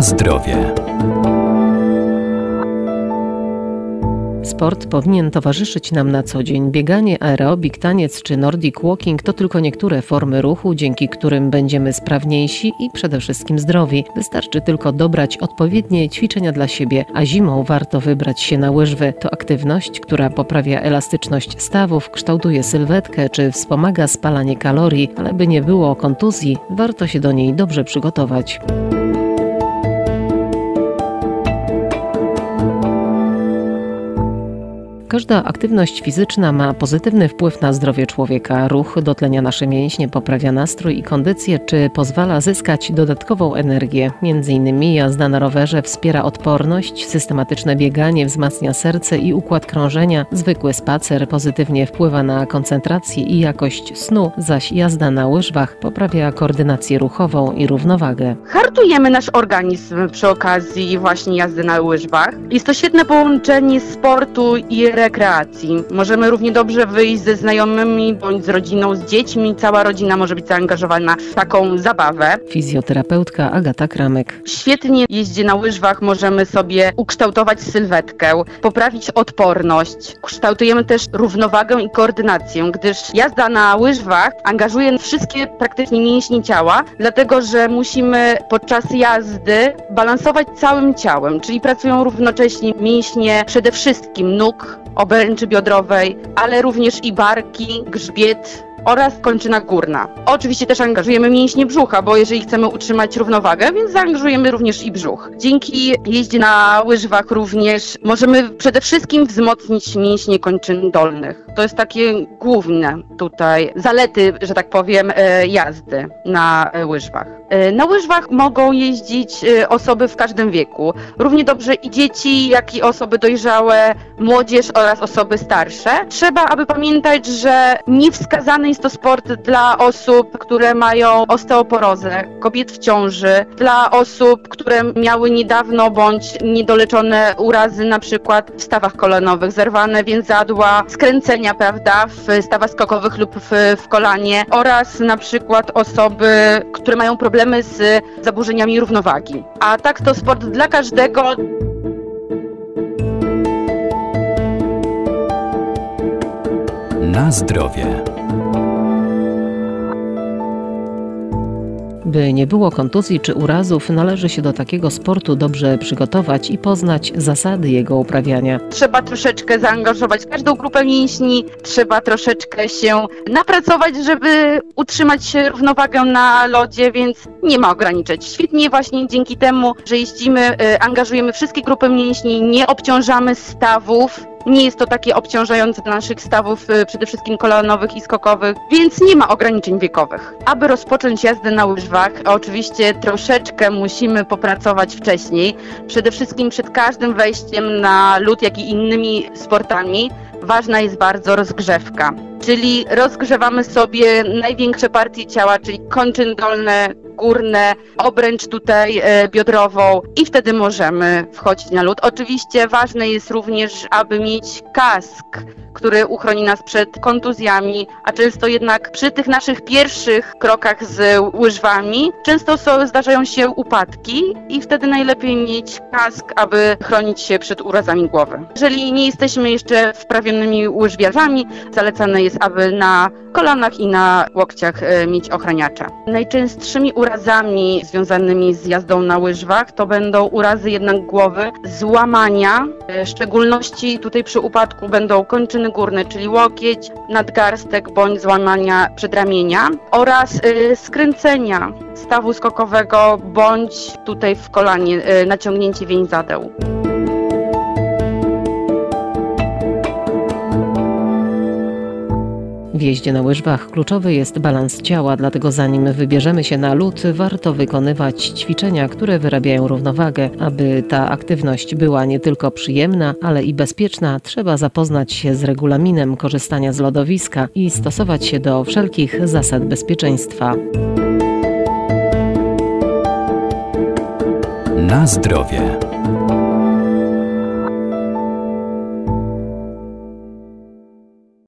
Zdrowie. Sport powinien towarzyszyć nam na co dzień. Bieganie, aerobik, taniec czy nordic walking to tylko niektóre formy ruchu, dzięki którym będziemy sprawniejsi i przede wszystkim zdrowi. Wystarczy tylko dobrać odpowiednie ćwiczenia dla siebie, a zimą warto wybrać się na łyżwy. To aktywność, która poprawia elastyczność stawów, kształtuje sylwetkę czy wspomaga spalanie kalorii, ale by nie było kontuzji, warto się do niej dobrze przygotować. Każda aktywność fizyczna ma pozytywny wpływ na zdrowie człowieka. Ruch dotlenia nasze mięśnie, poprawia nastrój i kondycję, czy pozwala zyskać dodatkową energię. Między innymi jazda na rowerze wspiera odporność, systematyczne bieganie wzmacnia serce i układ krążenia, zwykły spacer pozytywnie wpływa na koncentrację i jakość snu, zaś jazda na łyżwach poprawia koordynację ruchową i równowagę. Hartujemy nasz organizm przy okazji właśnie jazdy na łyżwach. Jest to świetne połączenie sportu i rekreacji. Możemy równie dobrze wyjść ze znajomymi bądź z rodziną, z dziećmi. Cała rodzina może być zaangażowana w taką zabawę. Fizjoterapeutka Agata Kramek. Świetnie jeździe na łyżwach możemy sobie ukształtować sylwetkę, poprawić odporność. Kształtujemy też równowagę i koordynację, gdyż jazda na łyżwach angażuje wszystkie praktycznie mięśnie ciała, dlatego że musimy podczas jazdy balansować całym ciałem, czyli pracują równocześnie mięśnie przede wszystkim nóg, obręczy biodrowej, ale również i barki, grzbiet, oraz kończyna górna. Oczywiście też angażujemy mięśnie brzucha, bo jeżeli chcemy utrzymać równowagę, więc zaangażujemy również i brzuch. Dzięki jeździe na łyżwach również możemy przede wszystkim wzmocnić mięśnie kończyn dolnych. To jest takie główne tutaj zalety, że tak powiem, e, jazdy na e, łyżwach. E, na łyżwach mogą jeździć osoby w każdym wieku. Równie dobrze i dzieci, jak i osoby dojrzałe, młodzież oraz osoby starsze. Trzeba, aby pamiętać, że niewskazany jest to sport dla osób, które mają osteoporozę, kobiet w ciąży, dla osób, które miały niedawno bądź niedoleczone urazy, na przykład w stawach kolanowych, zerwane więzadła, skręcenia, prawda, w stawach skokowych lub w, w kolanie oraz na przykład osoby, które mają problemy z zaburzeniami równowagi. A tak to sport dla każdego. Na zdrowie. By nie było kontuzji czy urazów, należy się do takiego sportu dobrze przygotować i poznać zasady jego uprawiania. Trzeba troszeczkę zaangażować każdą grupę mięśni, trzeba troszeczkę się napracować, żeby utrzymać równowagę na lodzie, więc nie ma ograniczeń. Świetnie właśnie dzięki temu, że jeździmy, y, angażujemy wszystkie grupy mięśni, nie obciążamy stawów, nie jest to takie obciążające dla naszych stawów, y, przede wszystkim kolanowych i skokowych, więc nie ma ograniczeń wiekowych. Aby rozpocząć jazdę na łyżwach, oczywiście troszeczkę musimy popracować wcześniej. Przede wszystkim przed każdym wejściem na lód, jak i innymi sportami, ważna jest bardzo rozgrzewka. Czyli rozgrzewamy sobie największe partie ciała, czyli kończyn dolne, górne, obręcz tutaj e, biodrową i wtedy możemy wchodzić na lód. Oczywiście ważne jest również, aby mieć kask, który uchroni nas przed kontuzjami, a często jednak przy tych naszych pierwszych krokach z łyżwami często są, zdarzają się upadki i wtedy najlepiej mieć kask, aby chronić się przed urazami głowy. Jeżeli nie jesteśmy jeszcze wprawionymi łyżwiarzami, zalecane jest, aby na kolanach i na łokciach e, mieć ochraniacze. Najczęstszymi urazami związanymi z jazdą na łyżwach to będą urazy jednak głowy, złamania, e, w szczególności tutaj przy upadku będą kończyny górne, czyli łokieć, nadgarstek bądź złamania przedramienia oraz y, skręcenia stawu skokowego bądź tutaj w kolanie y, naciągnięcie więzadeł. W jeździe na łyżwach kluczowy jest balans ciała, dlatego zanim wybierzemy się na lód, warto wykonywać ćwiczenia, które wyrabiają równowagę. Aby ta aktywność była nie tylko przyjemna, ale i bezpieczna, trzeba zapoznać się z regulaminem korzystania z lodowiska i stosować się do wszelkich zasad bezpieczeństwa. Na zdrowie.